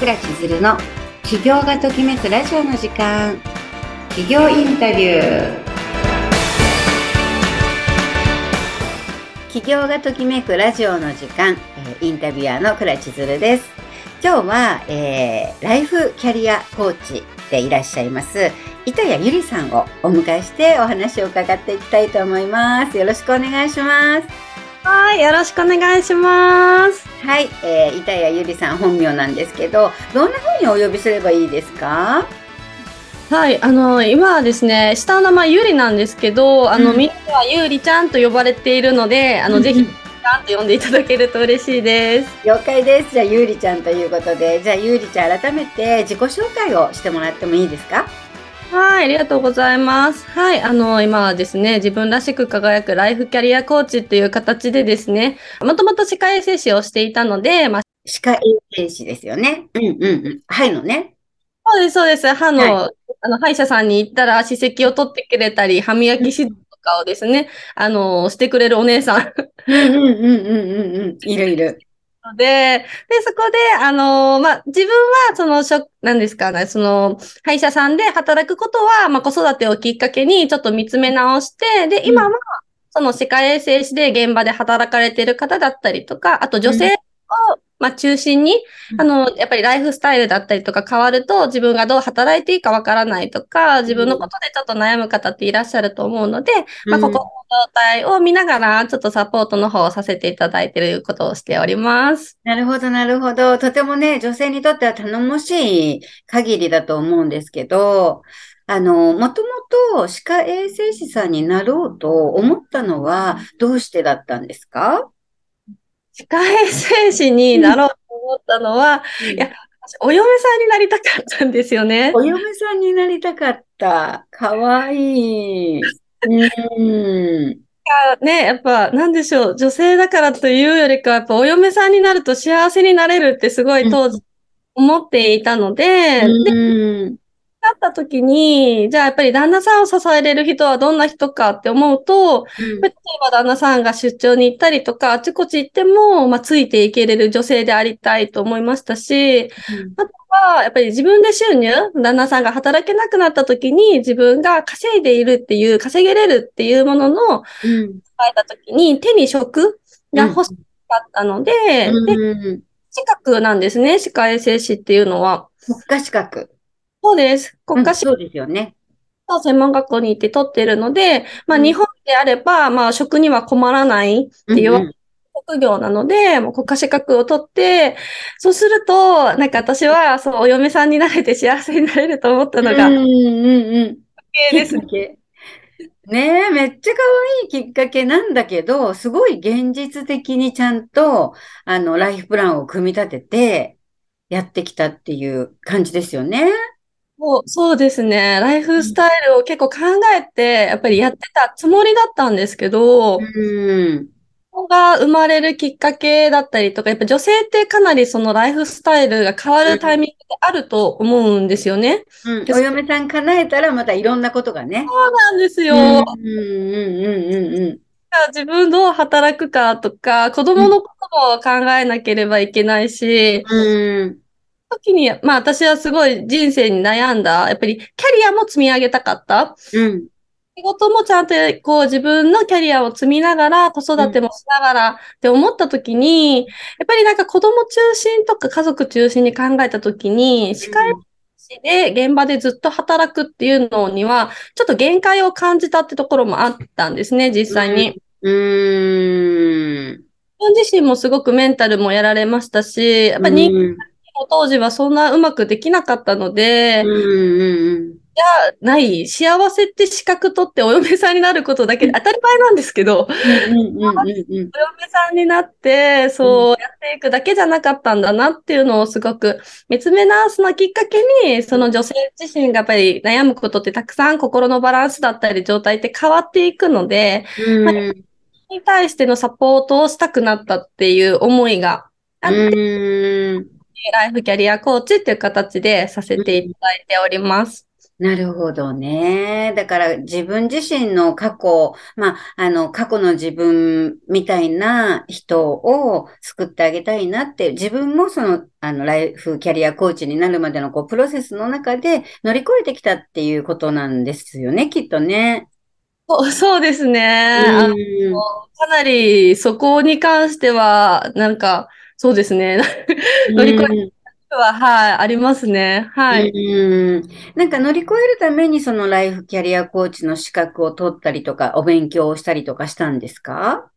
倉千鶴の起業がときめくラジオの時間。起業インタビュー。起業がときめくラジオの時間、えインタビュアーの倉千鶴です。今日は、えー、ライフキャリアコーチでいらっしゃいます板谷ゆりさんをお迎えしてお話を伺っていきたいと思います。よろしくお願いします。はい、よろしくお願いします。はい、えー、板谷ゆりさん本名なんですけど、どんな風にお呼びすればいいですか？はい、あの今はですね、下の名前ゆりなんですけど、あの、うん、みんなはゆりちゃんと呼ばれているので、あの、ぜひ、ちゃんと呼んでいただけると嬉しいです。了解です。じゃあ、ゆりちゃんということで、じゃあ、ゆりちゃん改めて自己紹介をしてもらってもいいですか？はい、ありがとうございます。はい、あの、今はですね、自分らしく輝くライフキャリアコーチっていう形でですね、もともと歯科衛生士をしていたので、まあ、歯科衛生士ですよね。うんうんうん。はいのね。そうです、そうです。歯の、はい、あの、歯医者さんに行ったら歯石を取ってくれたり、歯磨き指導とかをですね、あの、してくれるお姉さん。うんうんうんうんうんうん。いるいる。ので、で、そこで、あの、まあ、自分は、その、しょ、なんですかね、その、歯医者さんで働くことは、まあ、子育てをきっかけに、ちょっと見つめ直して、で、今は、その、世界衛生士で現場で働かれている方だったりとか、あと女性を、まあ、中心に、あの、やっぱりライフスタイルだったりとか変わると、自分がどう働いていいかわからないとか、自分のことでちょっと悩む方っていらっしゃると思うので、まあ、ここの状態を見ながら、ちょっとサポートの方をさせていただいていることをしております。なるほど、なるほど。とてもね、女性にとっては頼もしい限りだと思うんですけど、あの、もともと歯科衛生士さんになろうと思ったのはどうしてだったんですか？歯科衛生士になろうと思ったのは、うん、いや、お嫁さんになりたかったんですよね。お嫁さんになりたかった。かわいい。うん。ね、やっぱ、なんでしょう。女性だからというよりか、やっぱお嫁さんになると幸せになれるってすごい当時思っていたので、うん、でなった時に、じゃあやっぱり旦那さんを支えれる人はどんな人かって思うと、うん、例えば旦那さんが出張に行ったりとか、あちこち行っても、まあ、ついていけれる女性でありたいと思いましたし、うん、あとは、やっぱり自分で収入、旦那さんが働けなくなった時に自分が稼いでいるっていう、稼げれるっていうものの、うん、えた時に手に職が欲しかったので、うん、で、資格なんですね、歯科衛生士っていうのは。国家資格。そうです。国家資格、そうですよね。専門学校に行って取ってるので、まあ、日本であれば、まあ、職には困らないっていう職業なので、もう国家資格を取って、そうすると、なんか私は、そう、お嫁さんになれて幸せになれると思ったのが、うんうんうん。ですね。ねえ、めっちゃ可愛いきっかけなんだけど、すごい現実的にちゃんと、あの、ライフプランを組み立てて、やってきたっていう感じですよね。そうそうですね。ライフスタイルを結構考えて、やっぱりやってたつもりだったんですけど、うん。が生まれるきっかけだったりとか、やっぱ女性ってかなりそのライフスタイルが変わるタイミングであると思うんですよね。うん、お嫁さん叶えたらまたいろんなことがね。そうなんですよ。うんうんうんうんうん。自分どう働くかとか、子供のことも考えなければいけないし、うん、時に、まあ私はすごい人生に悩んだ。やっぱりキャリアも積み上げたかった。うん。仕事もちゃんとこう自分のキャリアを積みながら、子育てもしながらって思った時に、やっぱりなんか子供中心とか家族中心に考えた時に、司会で現場でずっと働くっていうのには、ちょっと限界を感じたってところもあったんですね、実際に。うん。うん自分自身もすごくメンタルもやられましたし、やっぱ人間も当時はそんなうまくできなかったので、うんうんうん、じゃない、幸せって資格取ってお嫁さんになることだけ、当たり前なんですけど、お嫁さんになって、そうやっていくだけじゃなかったんだなっていうのをすごく見つめ直すのきっかけに、その女性自身がやっぱり悩むことってたくさん心のバランスだったり状態って変わっていくので、うん。まあ、に対してのサポートをしたくなったっていう思いがあって、ライフキャリアコーチっていう形でさせていただいております。なるほどね。だから自分自身の過去、まあ、あの、過去の自分みたいな人を救ってあげたいなって、自分もその、あの、ライフキャリアコーチになるまでのこう、プロセスの中で乗り越えてきたっていうことなんですよね、きっとね。そうそうですね。かなりそこに関しては、なんか、そうですね。乗り越えは、はい、ありますね。はい。うん。なんか乗り越えるためにそのライフキャリアコーチの資格を取ったりとか、お勉強をしたりとかしたんですか？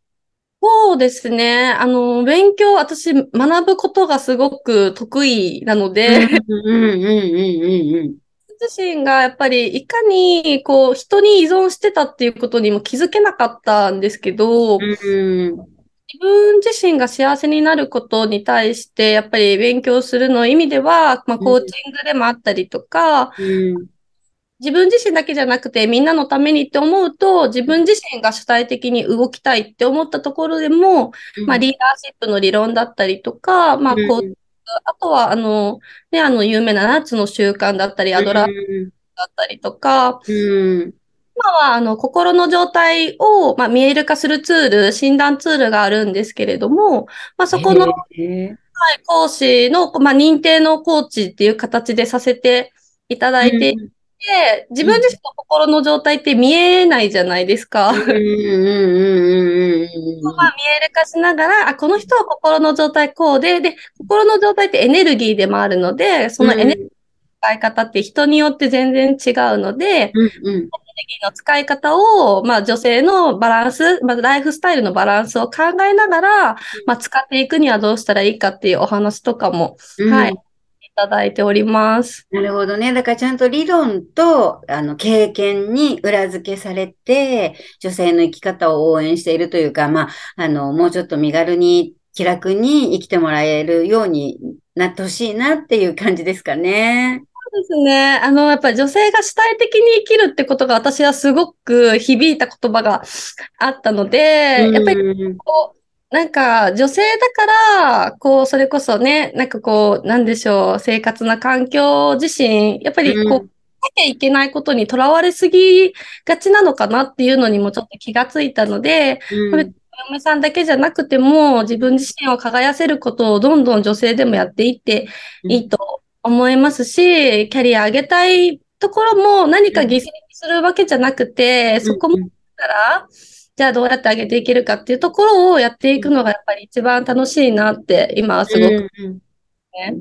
そうですね。あの、勉強、私、学ぶことがすごく得意なので、うんうんうんうんうん。自身がやっぱりいかにこう人に依存してたっていうことにも気づけなかったんですけど、うん自分自身が幸せになることに対して、やっぱり勉強するの意味では、まあ、コーチングでもあったりとか、うん、自分自身だけじゃなくて、みんなのためにって思うと、自分自身が主体的に動きたいって思ったところでも、うん、まあ、リーダーシップの理論だったりとか、まあ、こう、あとは、あの、ね、あの、有名なナッツの習慣だったり、アドラーだったりとか、うん今は、あの、心の状態を、まあ、見える化するツール、診断ツールがあるんですけれども、まあ、そこの、はい、講師の、まあ、認定のコーチっていう形でさせていただいていて、うん。自分自身の心の状態って見えないじゃないですか。まあ見える化しながら、あ、この人は心の状態こうで、で、心の状態ってエネルギーでもあるので、そのエネルギーの使い方って人によって全然違うので、うんうんの使い方を、まあ女性のバランス、まあライフスタイルのバランスを考えながら、まあ使っていくにはどうしたらいいかっていうお話とかも、うん、はい、いただいております。なるほどね。だからちゃんと理論と、あの、経験に裏付けされて、女性の生き方を応援しているというか、まあ、あの、もうちょっと身軽に、気楽に生きてもらえるようになってほしいなっていう感じですかね。ですね。あの、やっぱり女性が主体的に生きるってことが私はすごく響いた言葉があったので、やっぱりこう、なんか女性だから、こう、それこそね、なんかこう、なんでしょう、生活な環境自身、やっぱりこう、なきゃいけないことにとらわれすぎがちなのかなっていうのにもちょっと気がついたので、これ、嫁さんだけじゃなくても、自分自身を輝せることをどんどん女性でもやっていっていいと思いますし、キャリア上げたいところも何か犠牲にするわけじゃなくて、そこもたら、じゃあどうやって上げていけるかっていうところをやっていくのがやっぱり一番楽しいなって今はすごく、ね、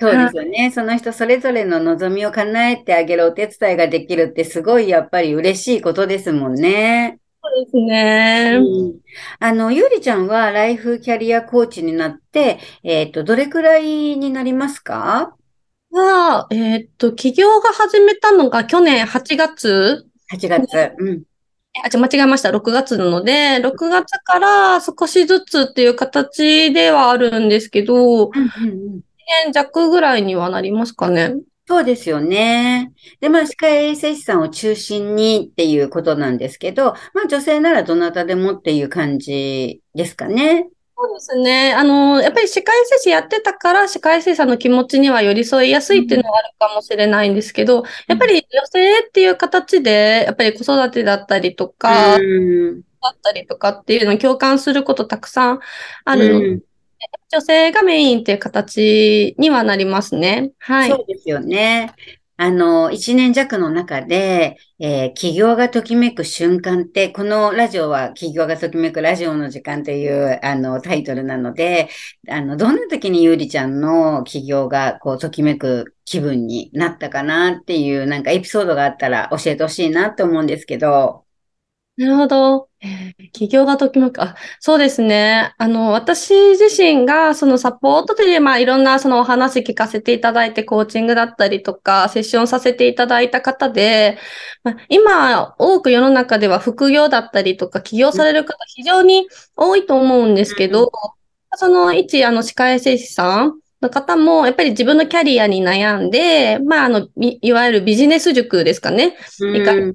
そうですよね。その人それぞれの望みを叶えてあげるお手伝いができるってすごいやっぱり嬉しいことですもんね。そうですね。うん、あの、ゆりちゃんはライフキャリアコーチになって、えっ、ー、と、どれくらいになりますか？は、えー、っと、起業が始めたのが去年8月。8月。うん。あ、じゃ間違えました。6月なので、6月から少しずつっていう形ではあるんですけど、うんうんうん、年弱ぐらいにはなりますかね。そうですよね。で、まあ、歯科衛生士さんを中心にっていうことなんですけど、まあ、女性ならどなたでもっていう感じですかね。そうですね。あの、やっぱり歯科衛生士やってたから、歯科衛生士さんの気持ちには寄り添いやすいっていうのはあるかもしれないんですけど、やっぱり女性っていう形で、やっぱり子育てだったりとか、だったりとかっていうのに共感することたくさんあるので、女性がメインっていう形にはなりますね。はい。そうですよね。あの、一年弱の中で、えー、起業がときめく瞬間って、このラジオは企業がときめくラジオの時間という、あの、タイトルなので、あの、どんな時にゆうりちゃんの企業が、こう、ときめく気分になったかなっていう、なんかエピソードがあったら教えてほしいなと思うんですけど。なるほど。えー、起業がときめく。あ、そうですね。あの、私自身が、そのサポートで、まあ、いろんなそのお話聞かせていただいて、コーチングだったりとか、セッションさせていただいた方で、まあ、今、多く世の中では副業だったりとか、起業される方非常に多いと思うんですけど、うん、その一、あの、歯科衛生士さんの方も、やっぱり自分のキャリアに悩んで、まあ、あの、いわゆるビジネス塾ですかね。うん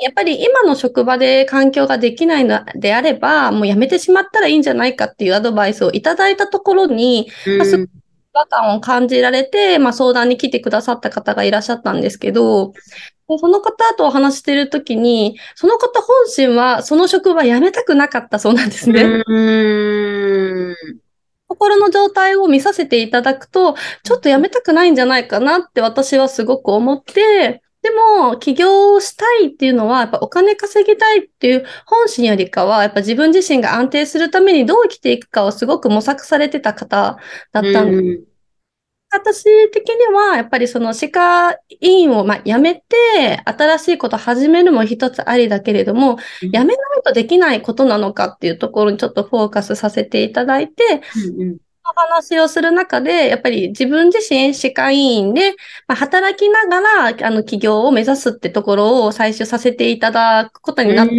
やっぱり今の職場で環境ができないのであれば、もう辞めてしまったらいいんじゃないかっていうアドバイスをいただいたところに、うん、まあ、和感を感じられて、まあ、相談に来てくださった方がいらっしゃったんですけど、その方とお話してるときに、その方本心はその職場辞めたくなかったそうなんですね。心の状態を見させていただくと、ちょっと辞めたくないんじゃないかなって私はすごく思って、でも、起業したいっていうのは、やっぱお金稼ぎたいっていう本心よりかは、やっぱ自分自身が安定するためにどう生きていくかをすごく模索されてた方だったんです。私的には、やっぱりその歯科医院をまあ辞めて、新しいこと始めるも一つありだけれども、辞めないとできないことなのかっていうところにちょっとフォーカスさせていただいて、うんうん。お話をする中で、やっぱり自分自身歯科医院で、まあ、働きながら、あの、企業を目指すってところを採取させていただくことになって、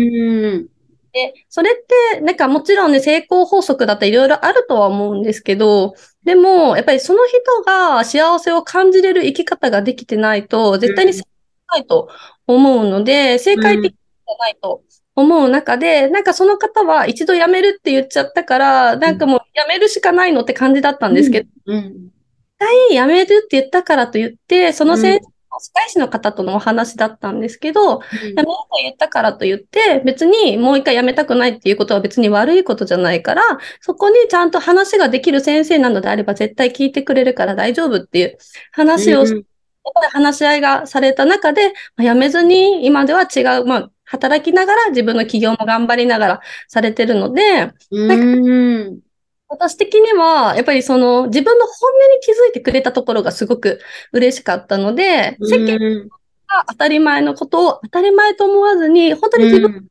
で、それって、なんかもちろんね、成功法則だったりいろいろあるとは思うんですけど、でも、やっぱりその人が幸せを感じれる生き方ができてないと、絶対に正解ないと思うので、正解的じゃないと思う中で、なんかその方は一度辞めるって言っちゃったから、なんかもう辞めるしかないのって感じだったんですけど、うん、うん、一回辞めるって言ったからと言って、その先生歯科医師の方とのお話だったんですけど、うん、辞めると言ったからと言って、別にもう一回辞めたくないっていうことは別に悪いことじゃないから、そこにちゃんと話ができる先生なのであれば絶対聞いてくれるから大丈夫っていう話を、うん、話し合いがされた中で、まあ、辞めずに今では違う、まあ、働きながら自分の企業も頑張りながらされてるので、うん。私的には、やっぱりその自分の本音に気づいてくれたところがすごく嬉しかったので、世間が当たり前のことを当たり前と思わずに、本当に自分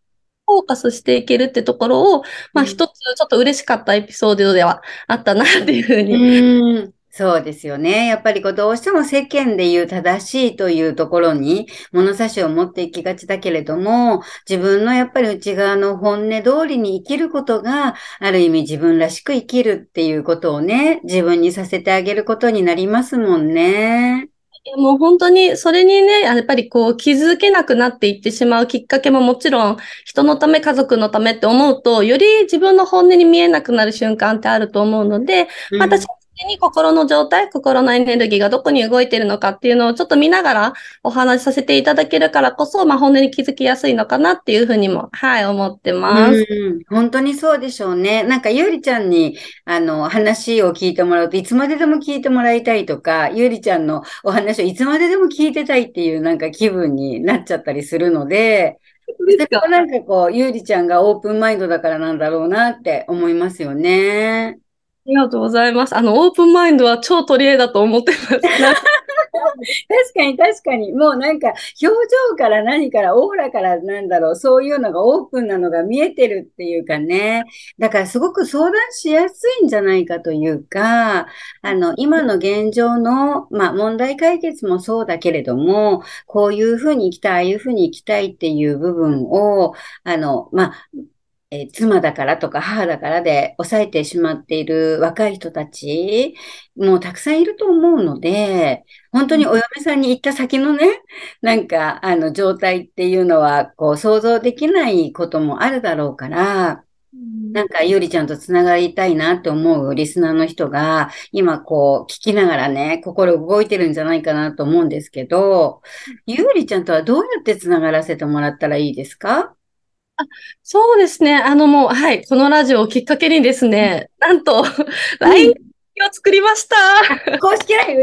フォーカスしていけるってところを、まあ一つちょっと嬉しかったエピソードではあったなっていうふうにそうですよね。やっぱりこうどうしても世間で言う正しいというところに物差しを持っていきがちだけれども、自分のやっぱり内側の本音通りに生きることが、ある意味自分らしく生きるっていうことをね、自分にさせてあげることになりますもんね。もう本当に、それにね、やっぱりこう気づけなくなっていってしまうきっかけももちろん、人のため、家族のためって思うと、より自分の本音に見えなくなる瞬間ってあると思うので、うん、私に心の状態、心のエネルギーがどこに動いてるのかっていうのをちょっと見ながらお話しさせていただけるからこそ、まあ、本音に気づきやすいのかなっていうふうにも、はい、思ってます。うん、本当にそうでしょうね。なんか、ゆうりちゃんに、あの、話を聞いてもらうといつまででも聞いてもらいたいとか、ゆうりちゃんのお話をいつまででも聞いてたいっていうなんか気分になっちゃったりするので、それはなんかこう、ゆうりちゃんがオープンマインドだからなんだろうなって思いますよね。ありがとうございます。あの、オープンマインドは超取り柄だと思ってます。確かに確かに。もうなんか、表情から何から、オーラからなんだろう、そういうのがオープンなのが見えてるっていうかね。だからすごく相談しやすいんじゃないかというか、あの、今の現状の、まあ、問題解決もそうだけれども、こういうふうに生きたい、ああいうふうに生きたいっていう部分を、あの、まあ、えー、妻だからとか母だからで抑えてしまっている若い人たちもたくさんいると思うので、本当にお嫁さんに行った先のね、なんか、あの、状態っていうのは、こう、想像できないこともあるだろうから、なんか、ゆうりちゃんとつながりたいなって思うリスナーの人が、今こう、聞きながらね、心動いてるんじゃないかなと思うんですけど、ゆうりちゃんとはどうやってつながらせてもらったらいいですか？あ、そうですね。あのもう、はい、このラジオをきっかけにですね、なんと、LINE を作りました。公式 LINE、えー、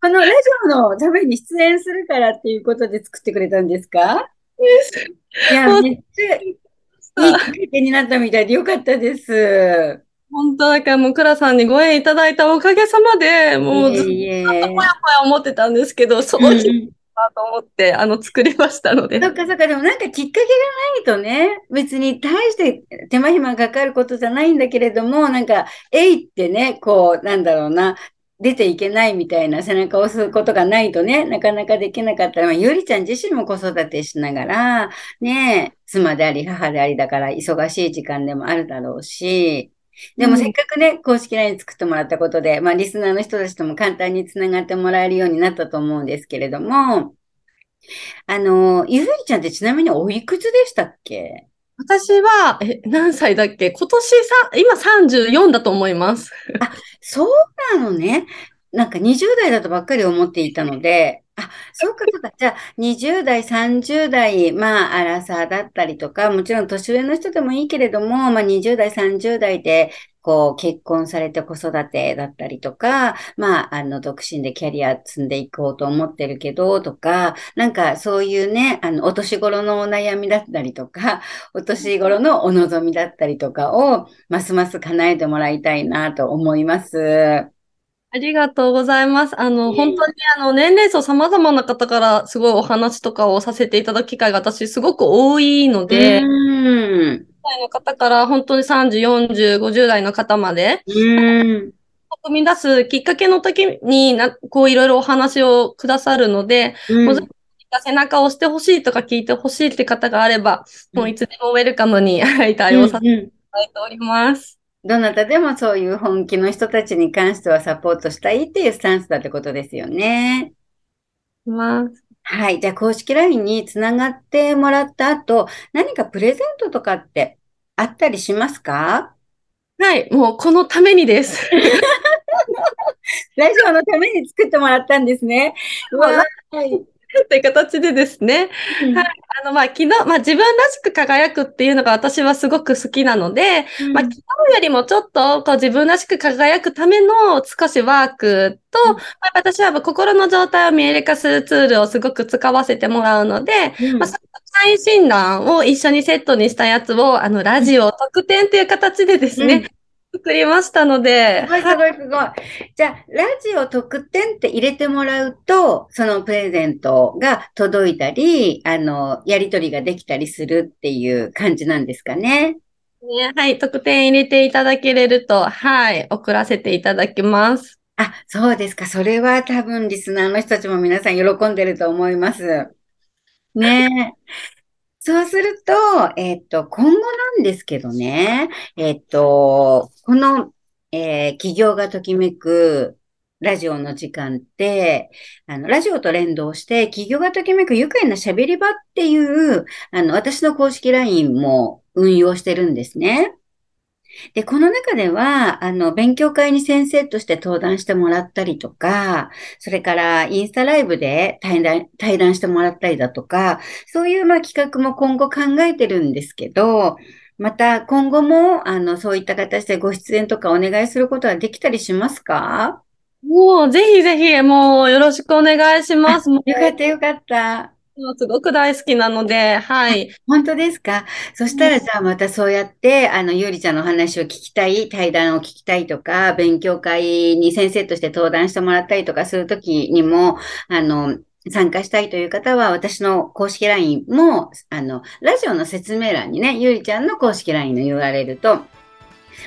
このラジオのために出演するからっていうことで作ってくれたんですか？いや、めっちゃいいきっかけになったみたいでよかったです。本当だからもう、倉さんにご縁いただいたおかげさまで、もうずっとぽやぽや思ってたんですけど、その日、なと思って、あの、作りましたので。そっかそっか、でもなんかきっかけがないとね、別に大して手間暇かかることじゃないんだけれども、なんか、えいってね、こう、なんだろうな、出ていけないみたいな背中を押すことがないとね、なかなかできなかったら、まあ、ゆりちゃん自身も子育てしながら、ね、妻であり母でありだから忙しい時間でもあるだろうし、でもせっかくね、公式 LINE 作ってもらったことで、まあリスナーの人たちとも簡単につながってもらえるようになったと思うんですけれども、あの、ゆずりちゃんってちなみにおいくつでしたっけ？私は、え、何歳だっけ？今年さ、今34だと思います。あ、そうなのね。なんか20代だとばっかり思っていたので、あ、そうか、そうか。じゃあ、20代、30代、まあ、アラサーだったりとか、もちろん年上の人でもいいけれども、まあ、20代、30代で、こう、結婚されて子育てだったりとか、まあ、あの、独身でキャリア積んでいこうと思ってるけど、とか、なんか、そういうね、あの、お年頃のお悩みだったりとか、お年頃のお望みだったりとかを、ますます叶えてもらいたいなと思います。ありがとうございます。あの、本当にあの、年齢層様々な方からすごいお話とかをさせていただく機会が私すごく多いので、うん。代の方から本当に30、40、50代の方まで、うん。踏み出すきっかけの時にな、こういろいろお話をくださるので、うん、背中を押してほしいとか聞いてほしいって方があれば、もういつでもウェルカムに 対応させていただいております。どなたでもそういう本気の人たちに関してはサポートしたいっていうスタンスだってことですよね。ます。はい。じゃあ、公式 LINE につながってもらった後、何かプレゼントとかってあったりしますか？はい。もう、このためにです。ラジオのために作ってもらったんですね。はい。という形でですね、うん、はい、あの、まあ、昨日、まあ、自分らしく輝くっていうのが私はすごく好きなので、うん、まあ、昨日よりもちょっと、こう、自分らしく輝くための少しワークと、うん、まあ、私は心の状態を見える化するツールをすごく使わせてもらうので、まあ、会員診断を一緒にセットにしたやつを、あの、ラジオ特典という形でですね、作りましたので。すごいすごいすごい。じゃあ、ラジオ特典って入れてもらうと、そのプレゼントが届いたり、あの、やりとりができたりするっていう感じなんですかね。ねはい、特典入れていただけれると、はい、送らせていただきます。あ、そうですか。それは多分リスナーの人たちも皆さん喜んでると思います。ねそうすると、えっ、と、今後なんですけどね、えっ、と、この、えー、企業がときめくラジオの時間って、あの、ラジオと連動して、企業がときめく愉快な喋り場っていう、あの、私の公式 LINE も運用してるんですね。で、この中では、あの、勉強会に先生として登壇してもらったりとか、それからインスタライブで対談対談してもらったりだとか、そういうまあ企画も今後考えてるんですけど、また今後も、あの、そういった形でご出演とかお願いすることはできたりしますか？もう、ぜひぜひ、もう、よろしくお願いします。よかったよかった。すごく大好きなので、はい。本当ですか？そしたら、じゃあまたそうやって、あの、ゆうりちゃんの話を聞きたい、対談を聞きたいとか、勉強会に先生として登壇してもらったりとかするときにも、あの、参加したいという方は、私の公式 LINE も、あの、ラジオの説明欄にね、ゆうりちゃんの公式 LINE の URL と、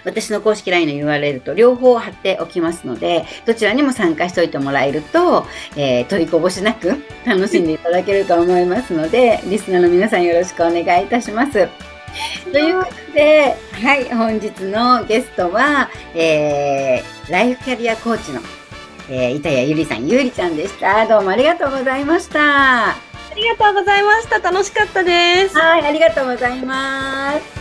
私の公式 LINE の URL と両方貼っておきますので、どちらにも参加しておいてもらえると、えー、取りこぼしなく 楽しんでいただけると思いますので、リスナーの皆さんよろしくお願いいたします。ということで、はい、本日のゲストは、えー、ライフキャリアコーチの、えー、板谷ゆりさん、ゆりちゃんでした。どうもありがとうございました。ありがとうございました。楽しかったです。はい、ありがとうございます。